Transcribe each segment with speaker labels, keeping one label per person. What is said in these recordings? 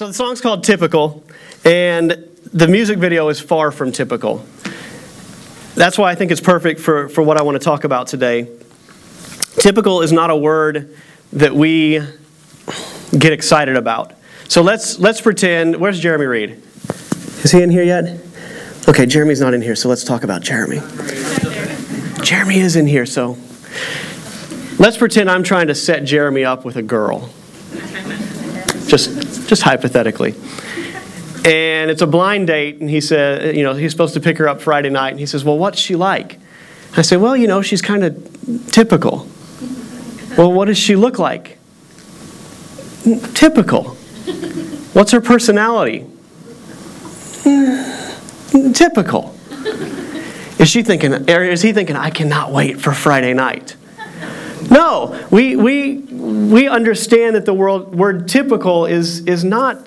Speaker 1: So the song's called Typical, and the music video is far from typical. That's why I think it's perfect for, for what I want to talk about today. Typical is not a word that we get excited about. So let's, let's pretend, where's Jeremy Reed? Is he in here yet? Okay, Jeremy's not in here, so let's talk about Jeremy. Jeremy is in here, so let's pretend I'm trying to set Jeremy up with a girl. Just, just hypothetically. And it's a blind date, and he said, you know, he's supposed to pick her up Friday night, and he says, Well, what's she like? I say, Well, you know, she's kind of typical. Well, what does she look like? Typical. What's her personality? Typical. Is she thinking, or is he thinking, I cannot wait for Friday night? No, we, we, we understand that the world, word typical is, is not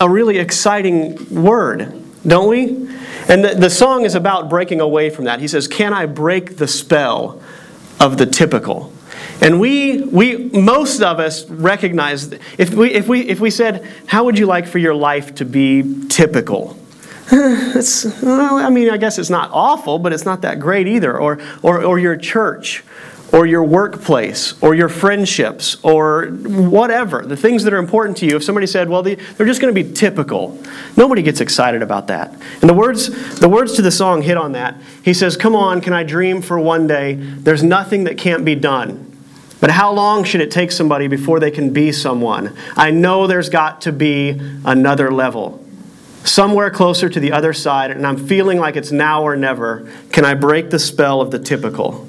Speaker 1: a really exciting word, don't we? And the, the song is about breaking away from that. He says, Can I break the spell of the typical? And we, we most of us recognize if we, if, we, if we said, How would you like for your life to be typical? it's, well, I mean, I guess it's not awful, but it's not that great either. Or, or, or your church, or your workplace, or your friendships, or whatever, the things that are important to you. If somebody said, well, they're just going to be typical, nobody gets excited about that. And the words, the words to the song hit on that. He says, Come on, can I dream for one day? There's nothing that can't be done. But how long should it take somebody before they can be someone? I know there's got to be another level somewhere closer to the other side, and I'm feeling like it's now or never, can I break the spell of the typical?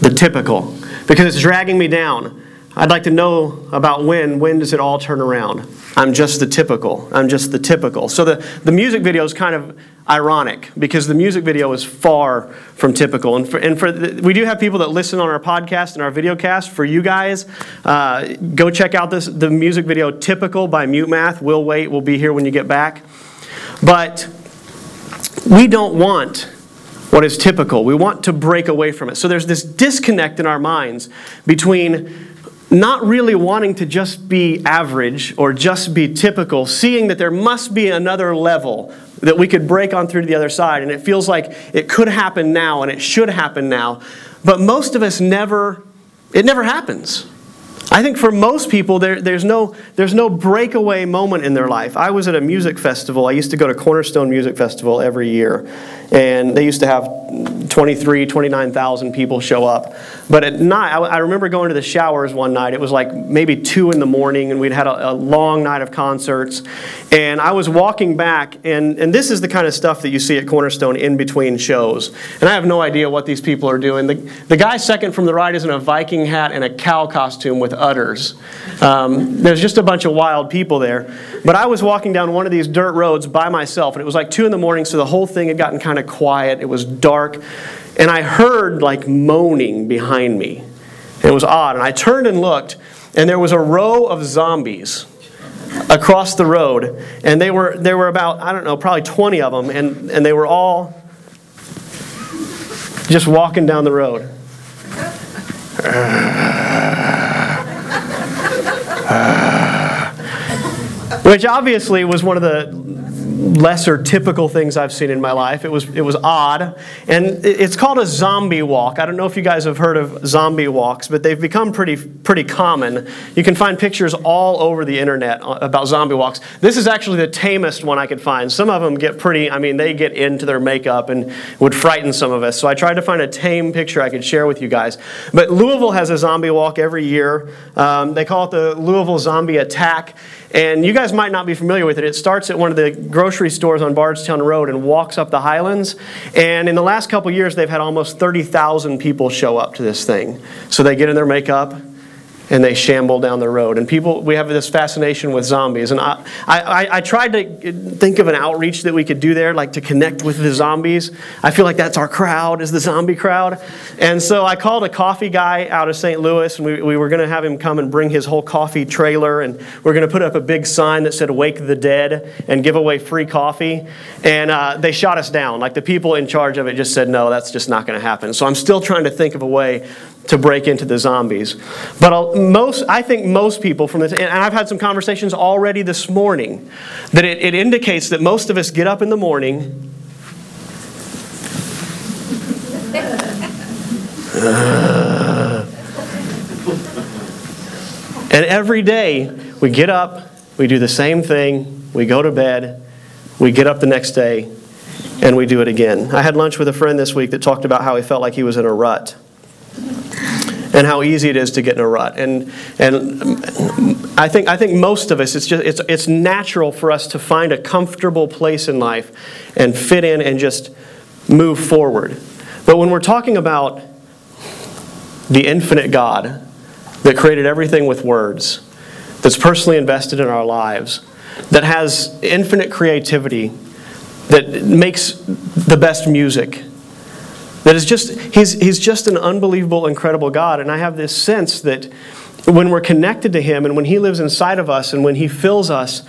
Speaker 1: The typical. Because it's dragging me down. I'd like to know about when. When does it all turn around? I'm just the typical. I'm just the typical. So the, the music video is kind of ironic because the music video is far from typical. And for, and for the, we do have people that listen on our podcast and our video cast. For you guys, uh, go check out this the music video "Typical" by Mute Math. We'll wait. We'll be here when you get back. But we don't want what is typical. We want to break away from it. So there's this disconnect in our minds between not really wanting to just be average or just be typical, seeing that there must be another level that we could break on through to the other side. And it feels like it could happen now and it should happen now. But most of us never, it never happens. I think for most people, there, there's, no, there's no breakaway moment in their life. I was at a music festival. I used to go to Cornerstone Music Festival every year. And they used to have 23, 29,000 people show up. But at night, I remember going to the showers one night. It was like maybe 2 in the morning, and we'd had a, a long night of concerts. And I was walking back, and, and this is the kind of stuff that you see at Cornerstone in between shows. And I have no idea what these people are doing. The, the guy second from the right is in a Viking hat and a cow costume with udders. Um, there's just a bunch of wild people there. But I was walking down one of these dirt roads by myself, and it was like 2 in the morning, so the whole thing had gotten kind kind of quiet. It was dark. And I heard like moaning behind me. It was odd. And I turned and looked, and there was a row of zombies across the road. And they were, there were about, I don't know, probably 20 of them. And, and they were all just walking down the road. Which obviously was one of the lesser typical things I've seen in my life. It was, it was odd. And it's called a zombie walk. I don't know if you guys have heard of zombie walks, but they've become pretty, pretty common. You can find pictures all over the internet about zombie walks. This is actually the tamest one I could find. Some of them get pretty, I mean, they get into their makeup and would frighten some of us. So I tried to find a tame picture I could share with you guys. But Louisville has a zombie walk every year. Um, they call it the Louisville Zombie Attack. And you guys might not be familiar with it. It starts at one of the grocery stores on Bardstown Road and walks up the Highlands. And in the last couple years, they've had almost 30,000 people show up to this thing. So they get in their makeup, and they shamble down the road. And people, we have this fascination with zombies. And I, I, I, tried to think of an outreach that we could do there, like to connect with the zombies. I feel like that's our crowd, is the zombie crowd. And so I called a coffee guy out of St. Louis, and we, we were going to have him come and bring his whole coffee trailer. And we are going to put up a big sign that said, Wake the Dead, and give away free coffee. And uh, they shot us down. Like the people in charge of it just said, No, that's just not going to happen. So I'm still trying to think of a way to break into the zombies. But most, I think most people from this, and I've had some conversations already this morning, that it, it indicates that most of us get up in the morning. and every day we get up, we do the same thing, we go to bed, we get up the next day, and we do it again. I had lunch with a friend this week that talked about how he felt like he was in a rut and how easy it is to get in a rut. And, and I, think, I think most of us, it's, just, it's, it's natural for us to find a comfortable place in life and fit in and just move forward. But when we're talking about the infinite God that created everything with words, that's personally invested in our lives, that has infinite creativity, that makes the best music, that is just, he's, he's just an unbelievable, incredible God. And I have this sense that when we're connected to Him and when He lives inside of us and when He fills us,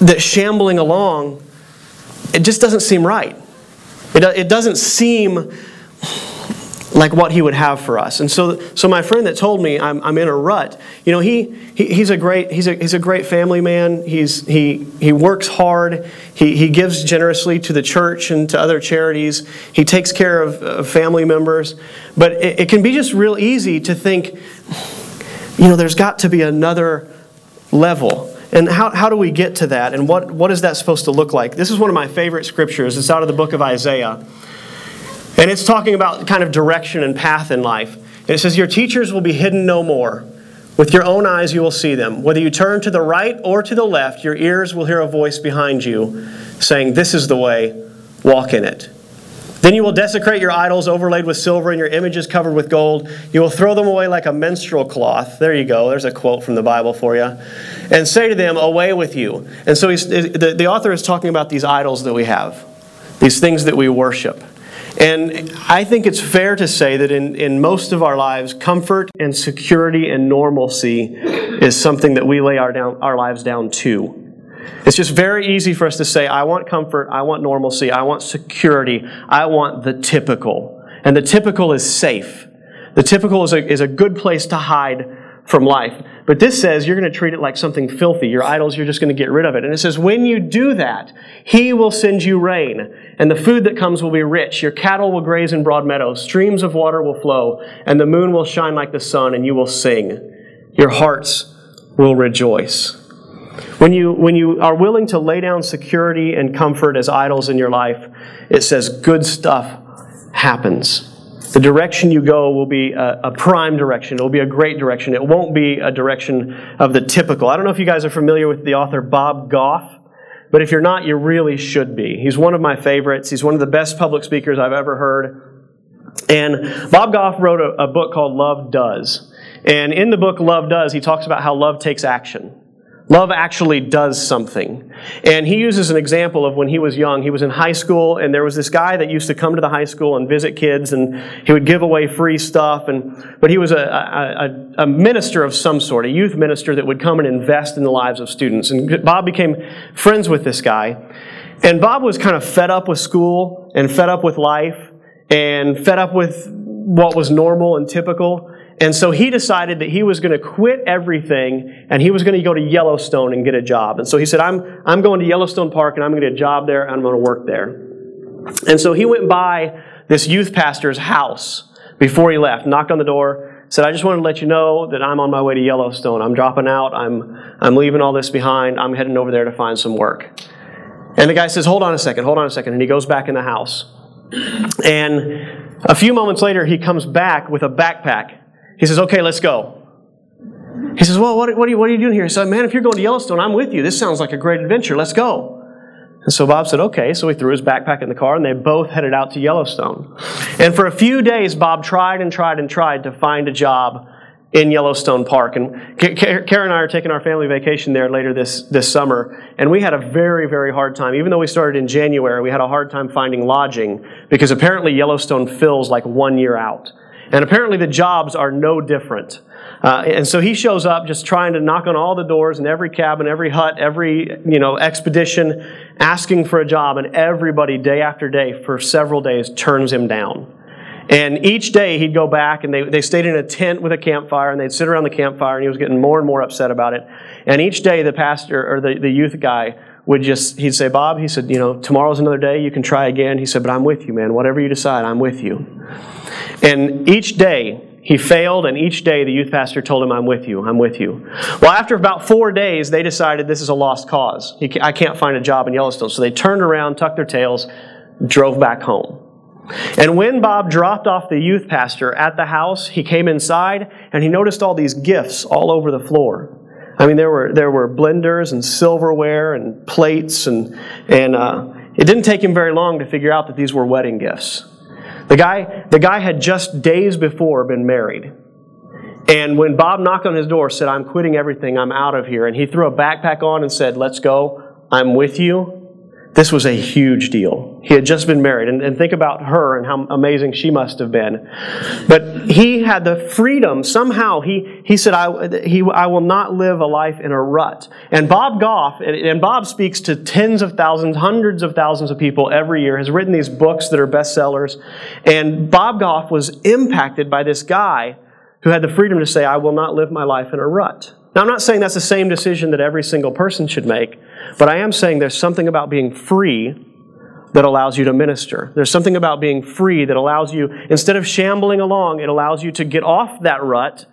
Speaker 1: that shambling along, it just doesn't seem right. It, it doesn't seem like what he would have for us. And so, so my friend that told me I'm, I'm in a rut, you know, he, he, he's, a great, he's, a, he's a great family man. He's, he, he works hard. He, he gives generously to the church and to other charities. He takes care of, of family members. But it, it can be just real easy to think, you know, there's got to be another level. And how, how do we get to that? And what, what is that supposed to look like? This is one of my favorite scriptures. It's out of the book of Isaiah. And it's talking about kind of direction and path in life. And it says, Your teachers will be hidden no more. With your own eyes you will see them. Whether you turn to the right or to the left, your ears will hear a voice behind you saying, This is the way, walk in it. Then you will desecrate your idols overlaid with silver and your images covered with gold. You will throw them away like a menstrual cloth. There you go. There's a quote from the Bible for you. And say to them, Away with you. And so the, the author is talking about these idols that we have, these things that we worship. And I think it's fair to say that in, in most of our lives, comfort and security and normalcy is something that we lay our, down, our lives down to. It's just very easy for us to say, I want comfort, I want normalcy, I want security, I want the typical. And the typical is safe. The typical is a, is a good place to hide from life. But this says you're going to treat it like something filthy. Your idols, you're just going to get rid of it. And it says, when you do that, He will send you rain, and the food that comes will be rich. Your cattle will graze in broad meadows, streams of water will flow, and the moon will shine like the sun, and you will sing. Your hearts will rejoice. When you, when you are willing to lay down security and comfort as idols in your life, it says good stuff happens. The direction you go will be a, a, prime direction. It will be a great direction. It won't be a direction of the typical. I don't know if you guys are familiar with the author Bob Goff, but if you're not, you really should be. He's one of my favorites. He's one of the best public speakers I've ever heard. And Bob Goff wrote a, a book called Love Does. And in the book Love Does, he talks about how love takes action. Love actually does something. And he uses an example of when he was young. He was in high school, and there was this guy that used to come to the high school and visit kids, and he would give away free stuff. And, but he was a, a, a minister of some sort, a youth minister that would come and invest in the lives of students. And Bob became friends with this guy. And Bob was kind of fed up with school and fed up with life and fed up with what was normal and typical. And so he decided that he was going to quit everything and he was going to go to Yellowstone and get a job. And so he said, I'm, I'm going to Yellowstone Park and I'm going to get a job there and I'm going to work there. And so he went by this youth pastor's house before he left, knocked on the door, said, I just wanted to let you know that I'm on my way to Yellowstone. I'm dropping out. I'm, I'm leaving all this behind. I'm heading over there to find some work. And the guy says, Hold on a second, hold on a second. And he goes back in the house. And a few moments later, he comes back with a backpack he says, Okay, let's go. He says, Well, what, what, are you, what are you doing here? He said, Man, if you're going to Yellowstone, I'm with you. This sounds like a great adventure. Let's go. And so Bob said, Okay. So he threw his backpack in the car and they both headed out to Yellowstone. And for a few days, Bob tried and tried and tried to find a job in Yellowstone Park. And Karen and I are taking our family vacation there later this, this summer. And we had a very, very hard time. Even though we started in January, we had a hard time finding lodging because apparently Yellowstone fills like one year out. And apparently the jobs are no different. Uh, and so he shows up just trying to knock on all the doors in every cabin, every hut, every you know expedition, asking for a job, and everybody day after day for several days turns him down. And each day he'd go back and they, they stayed in a tent with a campfire and they'd sit around the campfire and he was getting more and more upset about it. And each day the pastor or the, the youth guy would just, he'd say, Bob, he said, you know, tomorrow's another day, you can try again. He said, but I'm with you, man. Whatever you decide, I'm with you. And each day, he failed, and each day the youth pastor told him, I'm with you, I'm with you. Well, after about four days, they decided this is a lost cause. I can't find a job in Yellowstone. So they turned around, tucked their tails, drove back home. And when Bob dropped off the youth pastor at the house, he came inside and he noticed all these gifts all over the floor. I mean, there were, there were blenders and silverware and plates, and, and uh, it didn't take him very long to figure out that these were wedding gifts. The guy, the guy had just days before been married. And when Bob knocked on his door, said, I'm quitting everything, I'm out of here, and he threw a backpack on and said, Let's go, I'm with you, this was a huge deal. He had just been married, and, and, think about her and how amazing she must have been. But he had the freedom. Somehow, he, he said, I, he, I will not live a life in a rut. And Bob Goff, and, and Bob speaks to tens of thousands, hundreds of thousands of people every year, has written these books that are bestsellers. And Bob Goff was impacted by this guy who had the freedom to say, I will not live my life in a rut. Now, I'm not saying that's the same decision that every single person should make, but I am saying there's something about being free that allows you to minister. There's something about being free that allows you, instead of shambling along, it allows you to get off that rut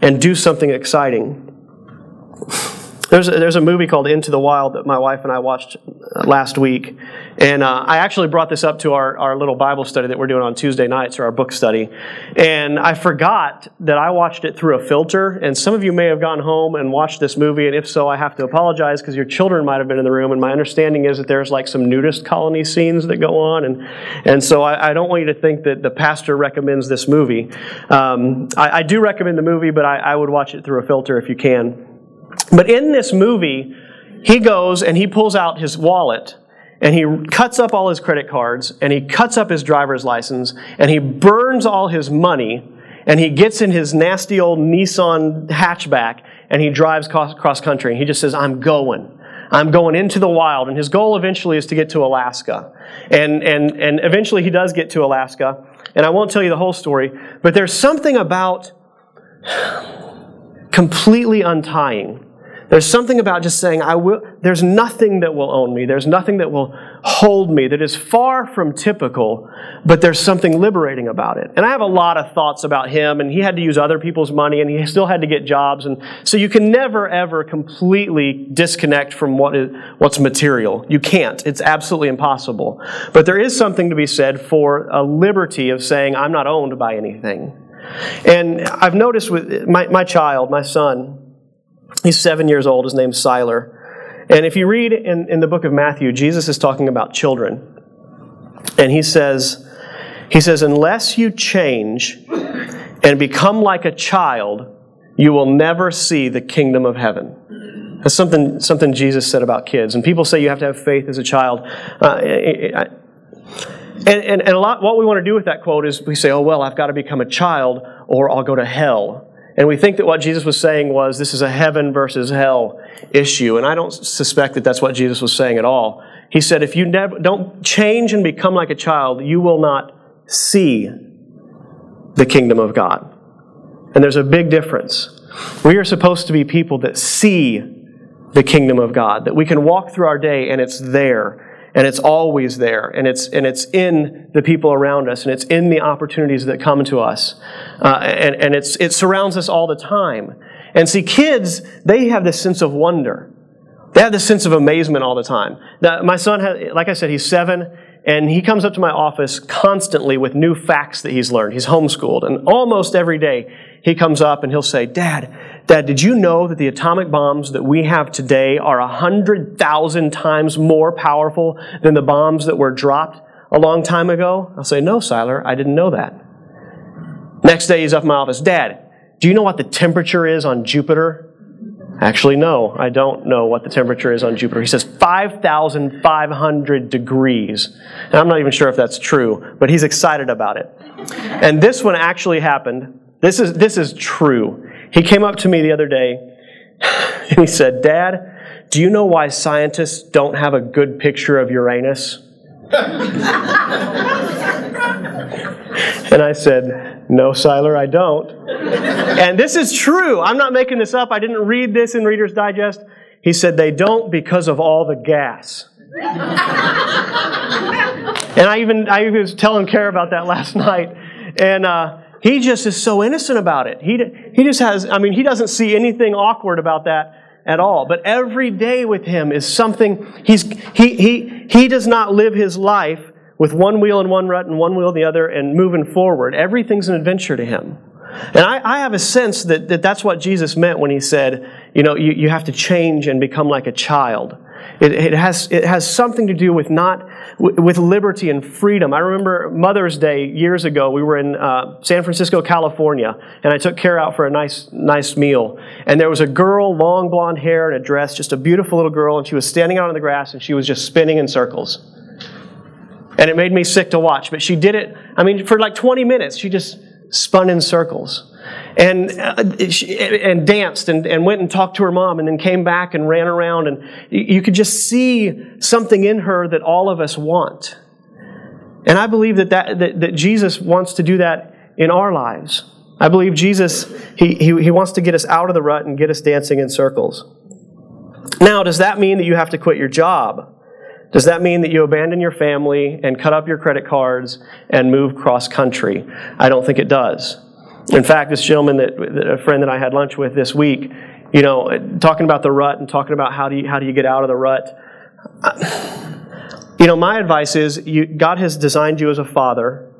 Speaker 1: and do something exciting. There's a, there's a movie called Into the Wild that my wife and I watched last week. And uh, I actually brought this up to our, our little Bible study that we're doing on Tuesday nights, or our book study. And I forgot that I watched it through a filter. And some of you may have gone home and watched this movie. And if so, I have to apologize because your children might have been in the room. And my understanding is that there's like some nudist colony scenes that go on. And, and so I, I don't want you to think that the pastor recommends this movie. Um, I, I, do recommend the movie, but I, I would watch it through a filter if you can. But in this movie, he goes and he pulls out his wallet and he cuts up all his credit cards and he cuts up his driver's license and he burns all his money and he gets in his nasty old Nissan hatchback and he drives cross country he just says, I'm going. I'm going into the wild. And his goal eventually is to get to Alaska. And, and, and eventually he does get to Alaska. And I won't tell you the whole story, but there's something about completely untying there's something about just saying, I will, there's nothing that will own me. There's nothing that will hold me that is far from typical, but there's something liberating about it. And I have a lot of thoughts about him, and he had to use other people's money, and he still had to get jobs. And so you can never, ever completely disconnect from what is, what's material. You can't. It's absolutely impossible. But there is something to be said for a liberty of saying, I'm not owned by anything. And I've noticed with my, my child, my son, He's seven years old. His name's Siler. And if you read in, in the book of Matthew, Jesus is talking about children. And he says, he says, unless you change and become like a child, you will never see the kingdom of heaven. That's something, something Jesus said about kids. And people say you have to have faith as a child. Uh, and, and, and a lot, what we want to do with that quote is we say, oh, well, I've got to become a child or I'll go to hell. And we think that what Jesus was saying was this is a heaven versus hell issue. And I don't suspect that that's what Jesus was saying at all. He said, if you never, don't change and become like a child, you will not see the kingdom of God. And there's a big difference. We are supposed to be people that see the kingdom of God, that we can walk through our day and it's there and it's always there. And it's and it's in the people around us. And it's in the opportunities that come to us. Uh, and, and it's it surrounds us all the time. And see kids they have this sense of wonder. They have this sense of amazement all the time. Now, my son has, like i said he's seven and he comes up to my office constantly with new facts that he's learned. He's homeschooled. And almost every day he comes up and he'll say dad Dad, did you know that the atomic bombs that we have today are 100,000 times more powerful than the bombs that were dropped a long time ago? I'll say, No, Siler, I didn't know that. Next day, he's up in my office. Dad, do you know what the temperature is on Jupiter? Actually, no, I don't know what the temperature is on Jupiter. He says 5,500 degrees. And I'm not even sure if that's true, but he's excited about it. And this one actually happened. This is, this is true. He came up to me the other day and he said, Dad, do you know why scientists don't have a good picture of Uranus? And I said, No, Siler, I don't. And this is true. I'm not making this up. I didn't read this in Reader's Digest. He said, They don't because of all the gas. and I even, I even was telling Kara about that last night. And uh, he just is so innocent about it. He, he just has, I mean, he doesn't see anything awkward about that at all. But every day with him is something, he's, he, he, he does not live his life with one wheel in one rut and one wheel in the other and moving forward. Everything's an adventure to him. And I, I have a sense that, that that's what Jesus meant when he said, you know, you, you have to change and become like a child. It, it, has, it has something to do with not with liberty and freedom. I remember Mother's Day years ago. We were in uh, San Francisco, California, and I took Kara out for a nice nice meal. And there was a girl, long blonde hair and a dress, just a beautiful little girl, and she was standing out on the grass and she was just spinning in circles. And it made me sick to watch. But she did it. I mean, for like 20 minutes, she just spun in circles and, uh, and danced and, and went and talked to her mom and then came back and ran around. And you could just see something in her that all of us want. And I believe that, that, that, that Jesus wants to do that in our lives. I believe Jesus, he, he, he wants to get us out of the rut and get us dancing in circles. Now, does that mean that you have to quit your job? Does that mean that you abandon your family and cut up your credit cards and move cross country? I don't think it does. In fact, this gentleman that, a friend that I had lunch with this week, you know, talking about the rut and talking about how do you, how do you get out of the rut. You know, my advice is you, God has designed you as a father.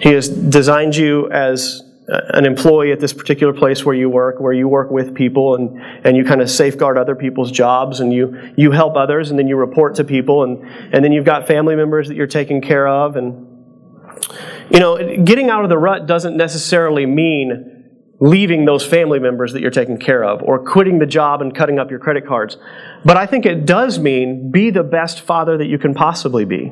Speaker 1: He has designed you as an employee at this particular place where you work, where you work with people and, and you kind of safeguard other people's jobs and you, you help others and then you report to people and, and then you've got family members that you're taking care of and you know, getting out of the rut doesn't necessarily mean leaving those family members that you're taking care of or quitting the job and cutting up your credit cards. But I think it does mean be the best father that you can possibly be.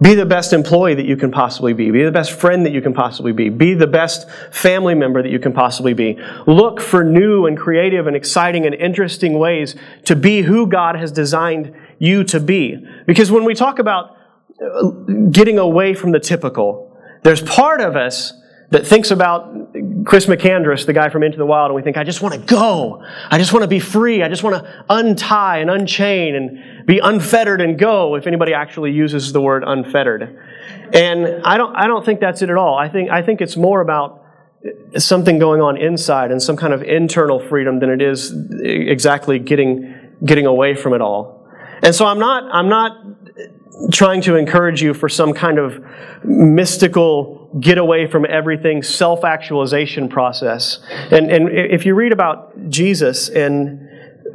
Speaker 1: Be the best employee that you can possibly be. Be the best friend that you can possibly be. Be the best family member that you can possibly be. Look for new and creative and exciting and interesting ways to be who God has designed you to be. Because when we talk about getting away from the typical. There's part of us that thinks about Chris McCandless, the guy from Into the Wild, and we think, I just want to go. I just want to be free. I just want to untie and unchain and be unfettered and go, if anybody actually uses the word unfettered. And I don't, I don't think that's it at all. I think, I think it's more about something going on inside and some kind of internal freedom than it is exactly getting, getting away from it all. And so I'm not, I'm not trying to encourage you for some kind of mystical get away from everything self actualization process. And, and if you read about Jesus, and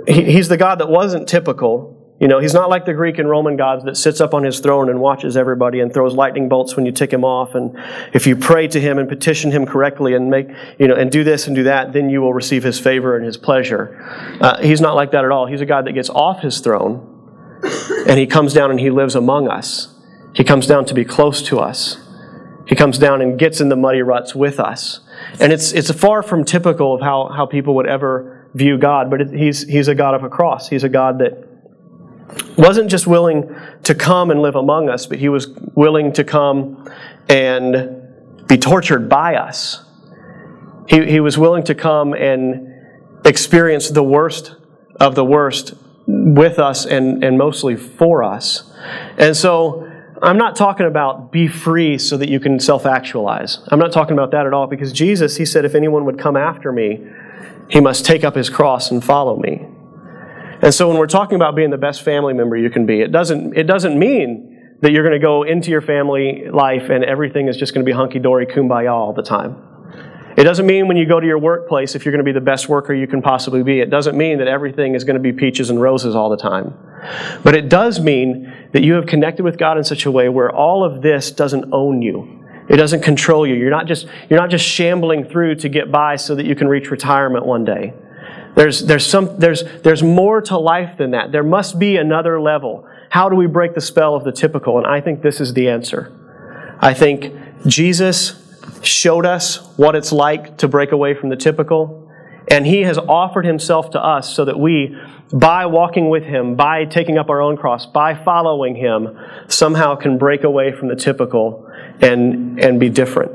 Speaker 1: he, he's the God that wasn't typical. You know, he's not like the Greek and Roman gods that sits up on his throne and watches everybody and throws lightning bolts when you tick him off. And if you pray to him and petition him correctly and make, you know, and do this and do that, then you will receive his favor and his pleasure. Uh, he's not like that at all. He's a God that gets off his throne and he comes down and he lives among us. He comes down to be close to us. He comes down and gets in the muddy ruts with us. And it's, it's far from typical of how, how people would ever view God, but it, he's, he's a God of a cross. He's a God that wasn't just willing to come and live among us, but he was willing to come and be tortured by us. He, he was willing to come and experience the worst of the worst with us and, and mostly for us. And so I'm not talking about be free so that you can self actualize. I'm not talking about that at all because Jesus, he said, if anyone would come after me, he must take up his cross and follow me. And so when we're talking about being the best family member you can be, it doesn't, it doesn't mean that you're going to go into your family life and everything is just going to be hunky dory kumbaya all the time. It doesn't mean when you go to your workplace, if you're going to be the best worker you can possibly be, it doesn't mean that everything is going to be peaches and roses all the time. But it does mean that you have connected with God in such a way where all of this doesn't own you. It doesn't control you. You're not just, you're not just shambling through to get by so that you can reach retirement one day. There's, there's, some, there's, there's more to life than that. There must be another level. How do we break the spell of the typical? And I think this is the answer. I think Jesus showed us what it's like to break away from the typical. And He has offered Himself to us so that we, by walking with Him, by taking up our own cross, by following Him, somehow can break away from the typical and, and be different.